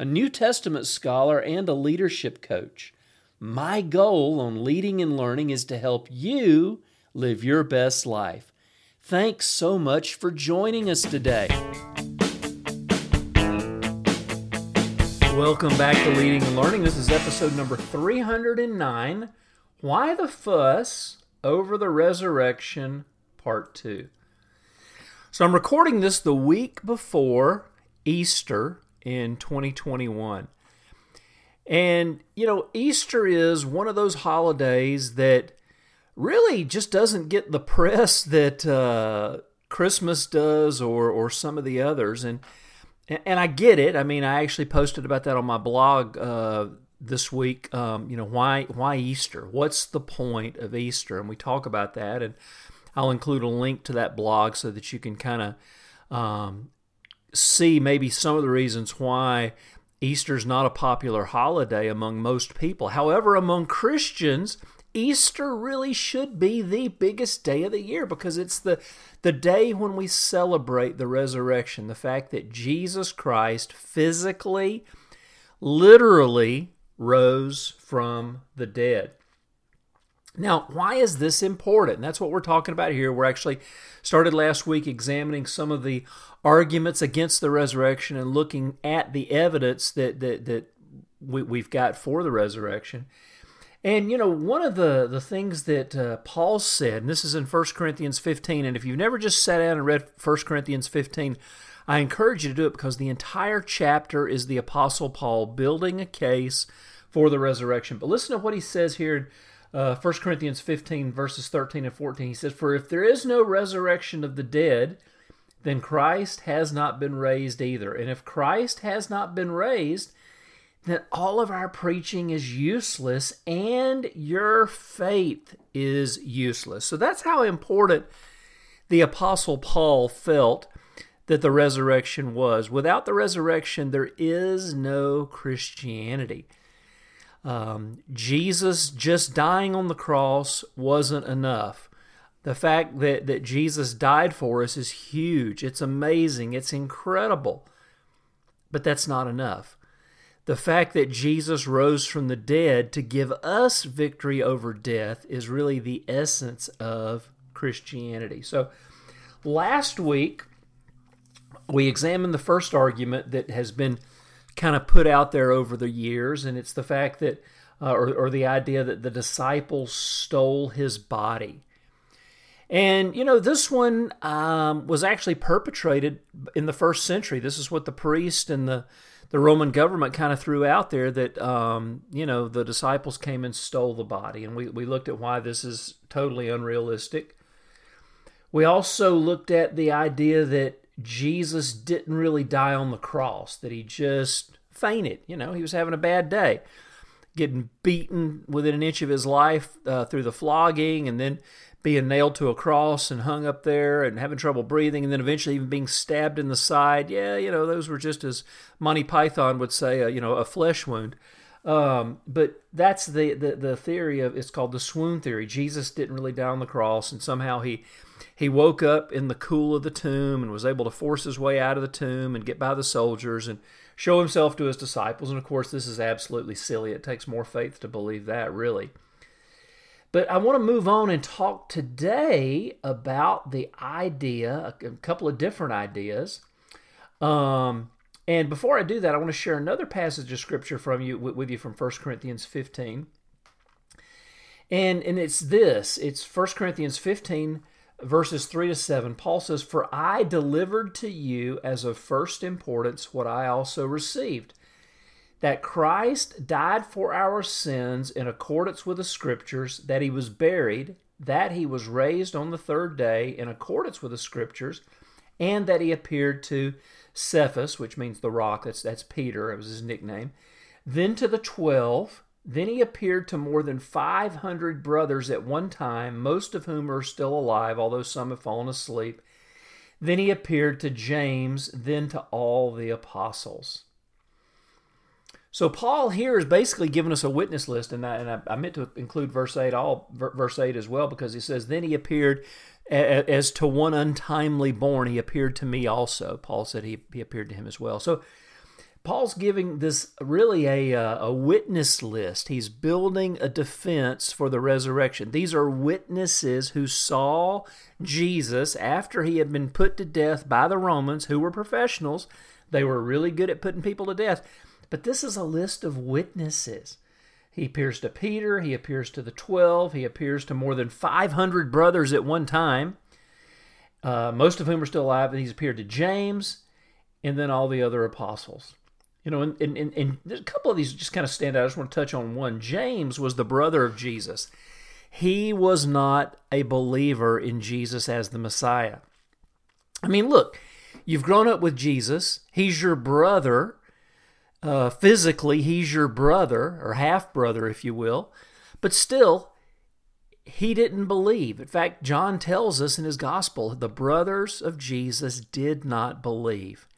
a New Testament scholar, and a leadership coach. My goal on leading and learning is to help you live your best life. Thanks so much for joining us today. Welcome back to Leading and Learning. This is episode number 309 Why the Fuss Over the Resurrection, Part 2. So I'm recording this the week before Easter in 2021. And, you know, Easter is one of those holidays that really just doesn't get the press that uh, Christmas does or, or some of the others. And and I get it. I mean, I actually posted about that on my blog uh, this week. Um, you know, why why Easter? What's the point of Easter? And we talk about that, and I'll include a link to that blog so that you can kind of um, see maybe some of the reasons why Easter's not a popular holiday among most people. However, among Christians, Easter really should be the biggest day of the year because it's the the day when we celebrate the resurrection, the fact that Jesus Christ physically literally rose from the dead. Now, why is this important? That's what we're talking about here. We're actually started last week examining some of the arguments against the resurrection and looking at the evidence that that, that we, we've got for the resurrection. And you know, one of the the things that uh, Paul said, and this is in 1 Corinthians 15, and if you've never just sat down and read 1 Corinthians 15, I encourage you to do it because the entire chapter is the apostle Paul building a case for the resurrection. But listen to what he says here uh, 1 Corinthians 15 verses 13 and 14. He says, "For if there is no resurrection of the dead, then Christ has not been raised either. And if Christ has not been raised, then all of our preaching is useless and your faith is useless. So that's how important the Apostle Paul felt that the resurrection was. Without the resurrection, there is no Christianity. Um, Jesus just dying on the cross wasn't enough. The fact that, that Jesus died for us is huge. It's amazing. It's incredible. But that's not enough the fact that Jesus rose from the dead to give us victory over death is really the essence of Christianity. So, last week, we examined the first argument that has been kind of put out there over the years, and it's the fact that, uh, or, or the idea that the disciples stole his body. And, you know, this one um, was actually perpetrated in the first century. This is what the priest and the the Roman government kind of threw out there that um, you know the disciples came and stole the body, and we we looked at why this is totally unrealistic. We also looked at the idea that Jesus didn't really die on the cross; that he just fainted. You know, he was having a bad day, getting beaten within an inch of his life uh, through the flogging, and then being nailed to a cross and hung up there and having trouble breathing and then eventually even being stabbed in the side. Yeah, you know, those were just as Monty Python would say, a, you know, a flesh wound. Um, but that's the, the, the theory of it's called the swoon theory. Jesus didn't really die on the cross, and somehow he he woke up in the cool of the tomb and was able to force his way out of the tomb and get by the soldiers and show himself to his disciples. And of course, this is absolutely silly. It takes more faith to believe that, really. But I want to move on and talk today about the idea, a couple of different ideas. Um, and before I do that, I want to share another passage of scripture from you with you from 1 Corinthians 15. And and it's this. It's 1 Corinthians 15 verses 3 to 7. Paul says, "For I delivered to you as of first importance what I also received." that Christ died for our sins in accordance with the Scriptures, that he was buried, that he was raised on the third day in accordance with the Scriptures, and that he appeared to Cephas, which means the rock, that's, that's Peter, it was his nickname, then to the twelve. Then he appeared to more than 500 brothers at one time, most of whom are still alive, although some have fallen asleep. Then he appeared to James, then to all the apostles. So Paul here is basically giving us a witness list, and I, and I, I meant to include verse eight, all verse eight as well, because he says, "Then he appeared as to one untimely born. He appeared to me also." Paul said he, he appeared to him as well. So Paul's giving this really a, a witness list. He's building a defense for the resurrection. These are witnesses who saw Jesus after he had been put to death by the Romans, who were professionals. They were really good at putting people to death. But this is a list of witnesses. He appears to Peter, he appears to the 12, he appears to more than 500 brothers at one time, uh, most of whom are still alive. And he's appeared to James and then all the other apostles. You know, and, and, and, there's a couple of these just kind of stand out. I just want to touch on one. James was the brother of Jesus. He was not a believer in Jesus as the Messiah. I mean, look, you've grown up with Jesus. He's your brother. Uh, physically, he's your brother, or half brother, if you will. But still, he didn't believe. In fact, John tells us in his gospel the brothers of Jesus did not believe.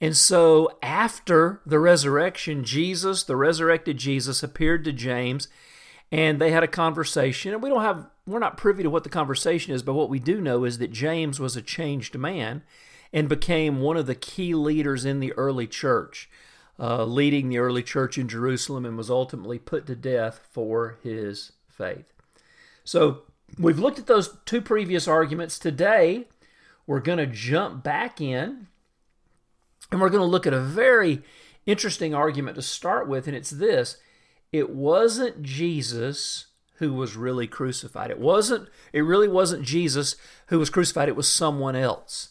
And so after the resurrection, Jesus, the resurrected Jesus, appeared to James and they had a conversation. And we don't have, we're not privy to what the conversation is, but what we do know is that James was a changed man and became one of the key leaders in the early church, uh, leading the early church in Jerusalem and was ultimately put to death for his faith. So we've looked at those two previous arguments. Today, we're going to jump back in and we're going to look at a very interesting argument to start with, and it's this it wasn't Jesus who was really crucified. It wasn't it really wasn't Jesus who was crucified, it was someone else.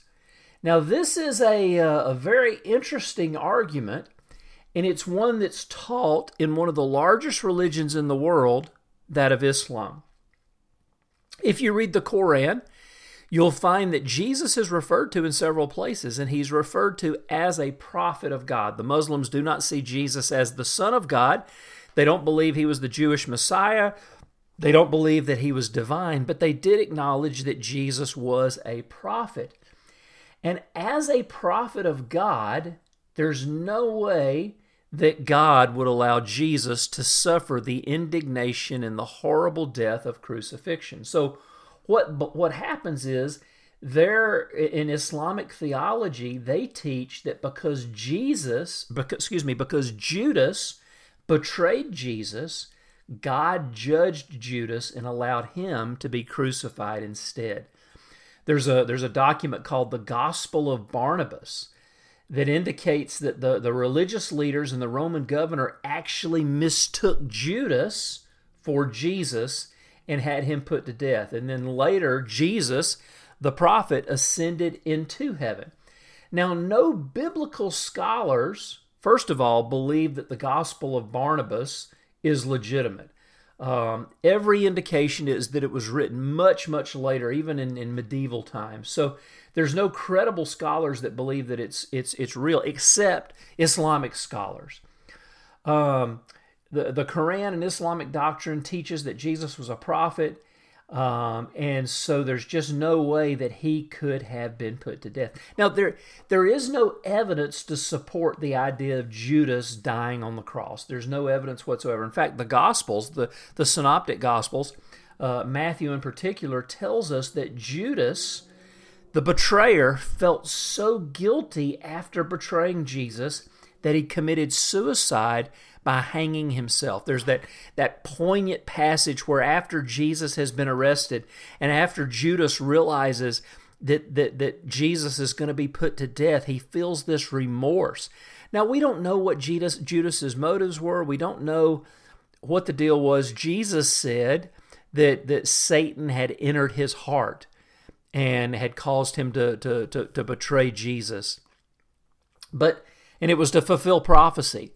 Now this is a uh, a very interesting argument and it's one that's taught in one of the largest religions in the world, that of Islam. If you read the Quran, you'll find that Jesus is referred to in several places, and he's referred to as a prophet of God. The Muslims do not see Jesus as the Son of God. They don't believe he was the Jewish Messiah. They don't believe that he was divine, but they did acknowledge that Jesus was a prophet. And as a prophet of God, there's no way that God would allow Jesus to suffer the indignation and the horrible death of crucifixion. So, what what happens is there in Islamic theology they teach that because Jesus because, excuse me because Judas betrayed Jesus God judged Judas and allowed him to be crucified instead there's a there's a document called the Gospel of Barnabas that indicates that the, the religious leaders and the Roman governor actually mistook Judas for Jesus and had him put to death. And then later, Jesus, the prophet, ascended into heaven. Now, no biblical scholars, first of all, believe that the Gospel of Barnabas is legitimate. Um, every indication is that it was written much, much later, even in, in medieval times. So there's no credible scholars that believe that it's it's it's real, except Islamic scholars. Um, the, the Quran and Islamic doctrine teaches that Jesus was a prophet. Um, and so there's just no way that he could have been put to death. Now there there is no evidence to support the idea of Judas dying on the cross. There's no evidence whatsoever. In fact, the Gospels, the the Synoptic Gospels, uh, Matthew in particular, tells us that Judas, the betrayer, felt so guilty after betraying Jesus that he committed suicide by hanging himself. There's that, that poignant passage where after Jesus has been arrested and after Judas realizes that, that, that Jesus is going to be put to death, he feels this remorse. Now, we don't know what Judas, Judas's motives were. We don't know what the deal was. Jesus said that, that Satan had entered his heart and had caused him to, to, to, to betray Jesus. But and it was to fulfill prophecy.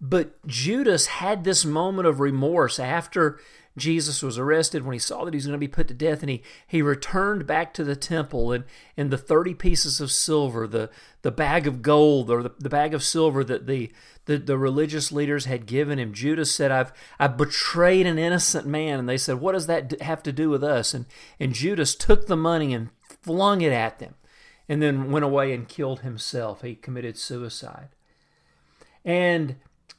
But Judas had this moment of remorse after Jesus was arrested, when he saw that he was going to be put to death, and he, he returned back to the temple and, and the 30 pieces of silver, the, the bag of gold or the, the bag of silver that the, the, the religious leaders had given him, Judas said, I've, I've betrayed an innocent man. And they said, What does that have to do with us? And, and Judas took the money and flung it at them and then went away and killed himself. He committed suicide. And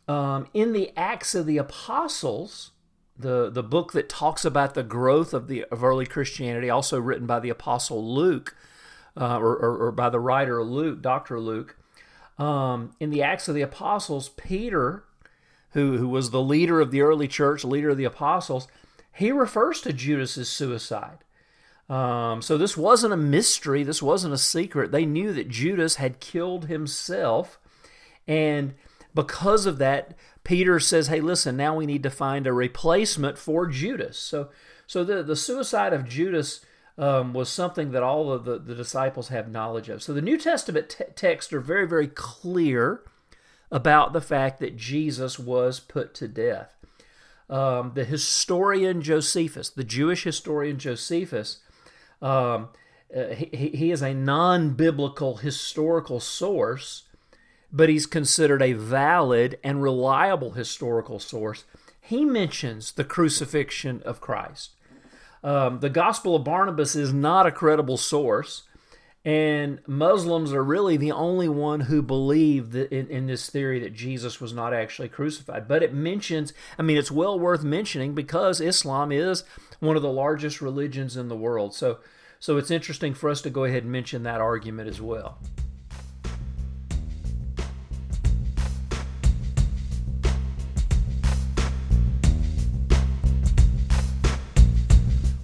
um, in the Acts of the Apostles, the, the book that talks about the growth of the of early Christianity, also written by the Apostle Luke, uh, or, or, or, by the writer Luke, Dr. Luke. Um, in the Acts of the Apostles, Peter, who, who was the leader of the early church, leader of the apostles, he refers to Judas's suicide. Um, so this wasn't a mystery. This wasn't a secret. They knew that Judas had killed himself, and because of that, Peter says, "Hey, listen. Now we need to find a replacement for Judas." So, so the the suicide of Judas um, was something that all of the, the disciples have knowledge of. So the New Testament t- texts are very very clear about the fact that Jesus was put to death. Um, the historian Josephus, the Jewish historian Josephus, um, uh, he, he is a non biblical historical source, but he's considered a valid and reliable historical source. He mentions the crucifixion of Christ. Um, the Gospel of Barnabas is not a credible source, and Muslims are really the only one who believe that in, in, this theory that Jesus was not actually crucified. But it mentions, I mean, it's well worth mentioning because Islam is one of the largest religions in the world. So, so it's interesting for us to go ahead and mention that argument as well.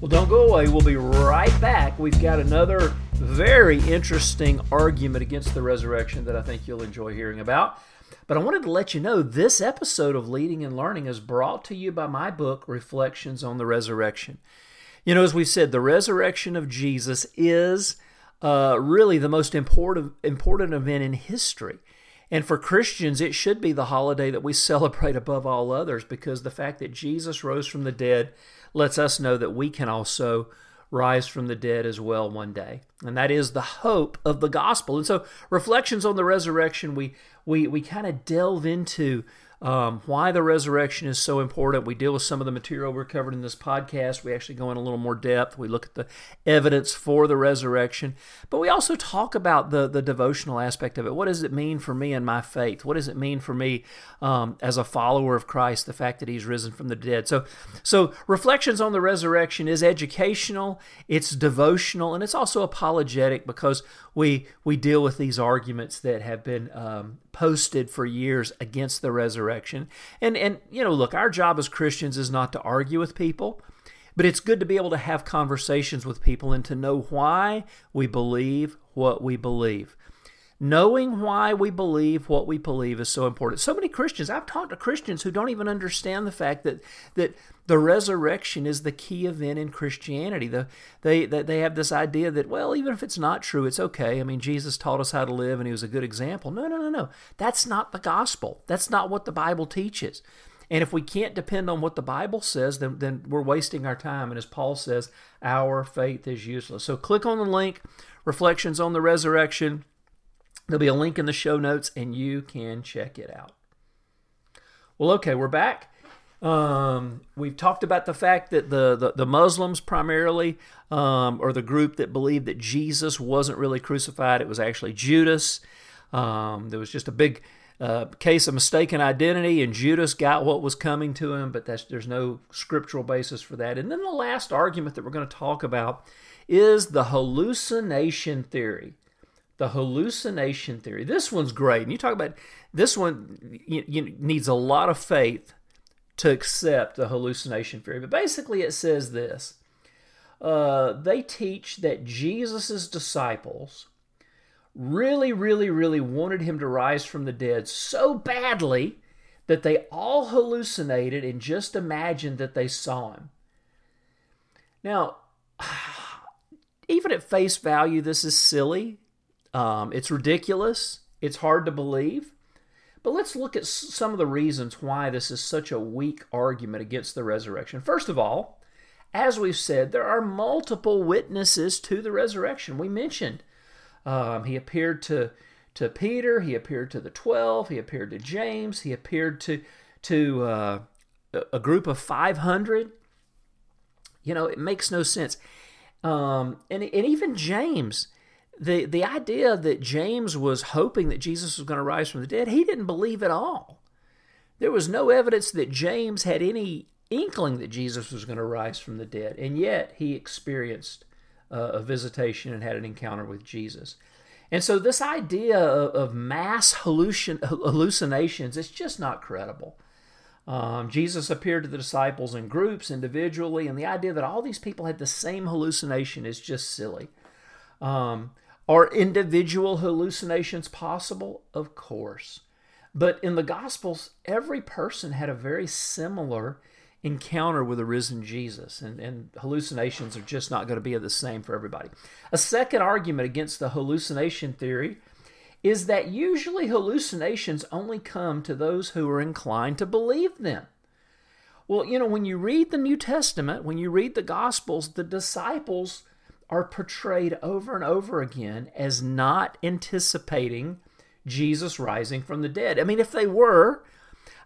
Well, don't go away. We'll be right back. We've got another very interesting argument against the resurrection that I think you'll enjoy hearing about. But I wanted to let you know this episode of Leading and Learning is brought to you by my book, Reflections on the Resurrection. You know, as we said, the resurrection of Jesus is uh, really the most important important event in history. And for Christians, it should be the holiday that we celebrate above all others because the fact that Jesus rose from the dead lets us know that we can also rise from the dead as well one day. And that is the hope of the gospel. And so, reflections on the resurrection, we we we kind of delve into um, why the resurrection is so important. We deal with some of the material we're covered in this podcast. We actually go in a little more depth. We look at the evidence for the resurrection, but we also talk about the, the devotional aspect of it. What does it mean for me and my faith? What does it mean for me um, as a follower of Christ, the fact that he's risen from the dead? So, so reflections on the resurrection is educational, it's devotional, and it's also apologetic because we we deal with these arguments that have been um, posted for years against the resurrection. And and you know, look, our job as Christians is not to argue with people, but it's good to be able to have conversations with people and to know why we believe what we believe. Knowing why we believe what we believe is so important. So many Christians, I've talked to Christians who don't even understand the fact that that the resurrection is the key event in Christianity. The, they, they, they have this idea that, well, even if it's not true, it's okay. I mean, Jesus taught us how to live and he was a good example. No, no, no, no. That's not the gospel. That's not what the Bible teaches. And if we can't depend on what the Bible says, then, then we're wasting our time. And as Paul says, our faith is useless. So click on the link, Reflections on the Resurrection. There'll be a link in the show notes and you can check it out. Well, okay, we're back. Um, we've talked about the fact that the, the, the Muslims primarily, um, or the group that believed that Jesus wasn't really crucified, it was actually Judas. Um, there was just a big uh, case of mistaken identity, and Judas got what was coming to him, but there's no scriptural basis for that. And then the last argument that we're going to talk about is the hallucination theory. The hallucination theory. This one's great. And you talk about this one you, you needs a lot of faith to accept the hallucination theory. But basically, it says this uh, they teach that Jesus' disciples really, really, really wanted him to rise from the dead so badly that they all hallucinated and just imagined that they saw him. Now, even at face value, this is silly. Um, it's ridiculous. It's hard to believe. But let's look at some of the reasons why this is such a weak argument against the resurrection. First of all, as we've said, there are multiple witnesses to the resurrection. We mentioned um, he appeared to to Peter, he appeared to the twelve, he appeared to James, he appeared to to uh, a group of five hundred. You know, it makes no sense. Um, and and even James, the the idea that James was hoping that Jesus was going to rise from the dead, he didn't believe at all. There was no evidence that James had any inkling that Jesus was going to rise from the dead, and yet he experienced uh, a visitation and had an encounter with Jesus. And so, this idea of, of mass hallucin- hallucinations is just not credible. Um, Jesus appeared to the disciples in groups, individually, and the idea that all these people had the same hallucination is just silly. Um, are individual hallucinations possible? Of course. But in the Gospels, every person had a very similar encounter with a risen Jesus, and, and hallucinations are just not going to be the same for everybody. A second argument against the hallucination theory is that usually hallucinations only come to those who are inclined to believe them. Well, you know, when you read the New Testament, when you read the Gospels, the disciples are portrayed over and over again as not anticipating Jesus rising from the dead. I mean, if they were,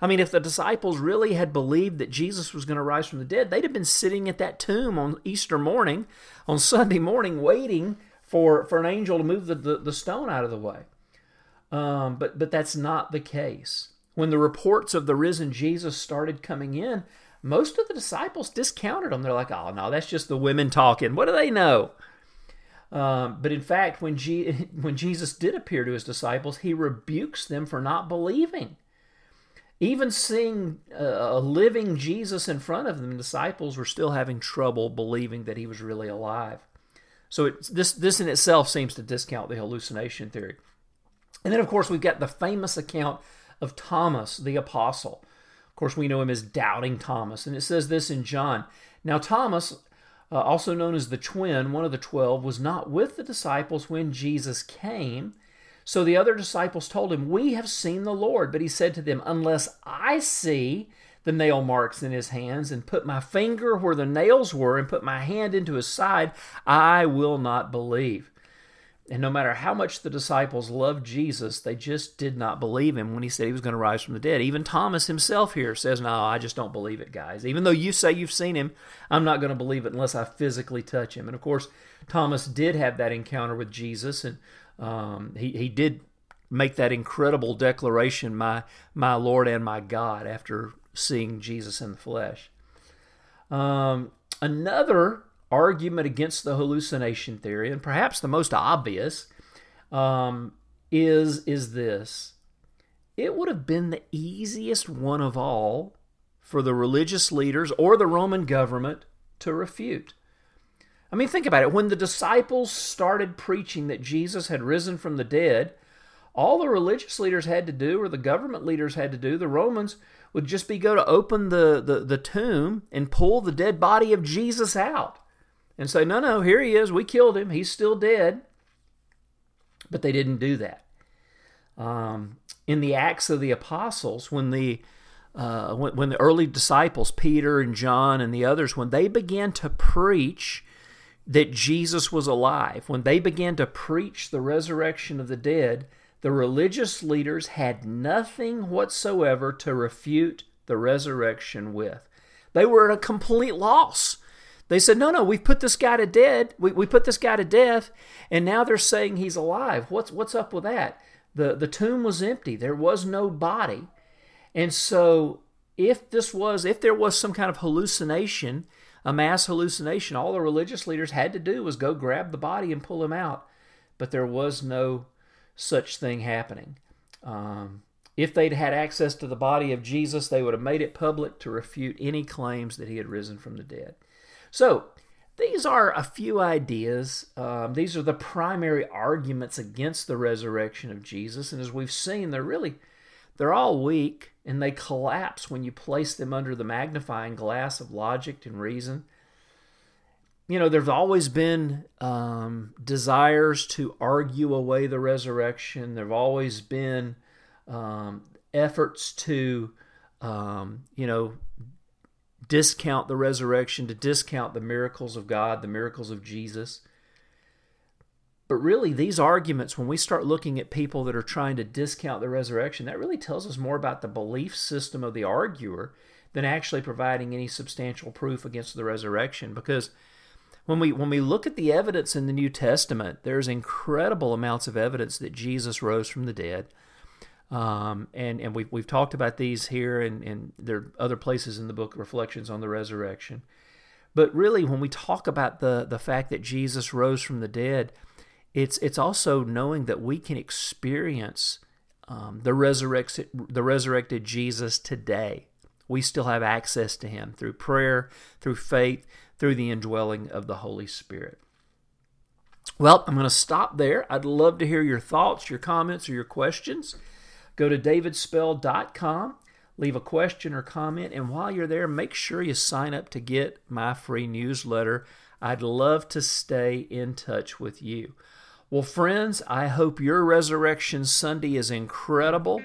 I mean, if the disciples really had believed that Jesus was going to rise from the dead, they'd have been sitting at that tomb on Easter morning, on Sunday morning, waiting for, for an angel to move the, the, the stone out of the way. Um, but, but that's not the case. When the reports of the risen Jesus started coming in, most of the disciples discounted them. They're like, oh, no, that's just the women talking. What do they know? Um, but in fact, when, when Jesus did appear to his disciples, he rebukes them for not believing. Even seeing a living Jesus in front of them, the disciples were still having trouble believing that he was really alive. So this this in itself seems to discount the hallucination theory. And then, of course, we've got the famous account of Thomas the apostle. Course, we know him as Doubting Thomas, and it says this in John. Now, Thomas, uh, also known as the twin, one of the twelve, was not with the disciples when Jesus came. So the other disciples told him, We have seen the Lord. But he said to them, Unless I see the nail marks in his hands, and put my finger where the nails were, and put my hand into his side, I will not believe. And no matter how much the disciples loved Jesus, they just did not believe him when he said he was going to rise from the dead. Even Thomas himself here says, No, I just don't believe it, guys. Even though you say you've seen him, I'm not going to believe it unless I physically touch him. And of course, Thomas did have that encounter with Jesus, and um, he, he did make that incredible declaration, my, my Lord and my God, after seeing Jesus in the flesh. Um, another argument against the hallucination theory, and perhaps the most obvious, um, is is this: it would have been the easiest one of all for the religious leaders or the Roman government to refute. I mean, think about it. When the disciples started preaching that Jesus had risen from the dead, all the religious leaders had to do, or the government leaders had to do, the Romans would just be go to open the, the, the tomb and pull the dead body of Jesus out and say, no, no, here he is. We killed him. He's still dead. But they didn't do that. Um, in the Acts of the Apostles, when the uh, when, when the early disciples, Peter and John and the others, when they began to preach that Jesus was alive, when they began to preach the resurrection of the dead, the religious leaders had nothing whatsoever to refute the resurrection with. They were at a complete loss. They said, no, no, we put this guy to dead. We, we put this guy to death, and now they're saying he's alive. What's what's up with that? The the tomb was empty. There was no body. And so if this was if there was some kind of hallucination, a mass hallucination, all the religious leaders had to do was go grab the body and pull him out. But there was no such thing happening. Um, if they'd had access to the body of Jesus, they would have made it public to refute any claims that he had risen from the dead. So, these are a few ideas. Um, these are the primary arguments against the resurrection of Jesus, and as we've seen, they're really they're all weak and they collapse when you place them under the magnifying glass of logic and reason. You know, there's always been um, desires to argue away the resurrection. There've always been um, efforts to, um, you know, discount the resurrection, to discount the miracles of God, the miracles of Jesus. But really, these arguments, when we start looking at people that are trying to discount the resurrection, that really tells us more about the belief system of the arguer than actually providing any substantial proof against the resurrection. Because when we when we look at the evidence in the New Testament, there's incredible amounts of evidence that Jesus rose from the dead. Um, and and we've, we've talked about these here, and, and there are other places in the book, Reflections on the Resurrection. But really, when we talk about the, the fact that Jesus rose from the dead, it's, it's also knowing that we can experience um, the, resurrected, the resurrected Jesus today. We still have access to him through prayer, through faith, through the indwelling of the Holy Spirit. Well, I'm going to stop there. I'd love to hear your thoughts, your comments, or your questions. Go to davidspell.com, leave a question or comment, and while you're there, make sure you sign up to get my free newsletter. I'd love to stay in touch with you. Well, friends, I hope your Resurrection Sunday is incredible,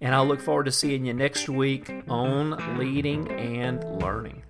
and I look forward to seeing you next week on Leading and Learning.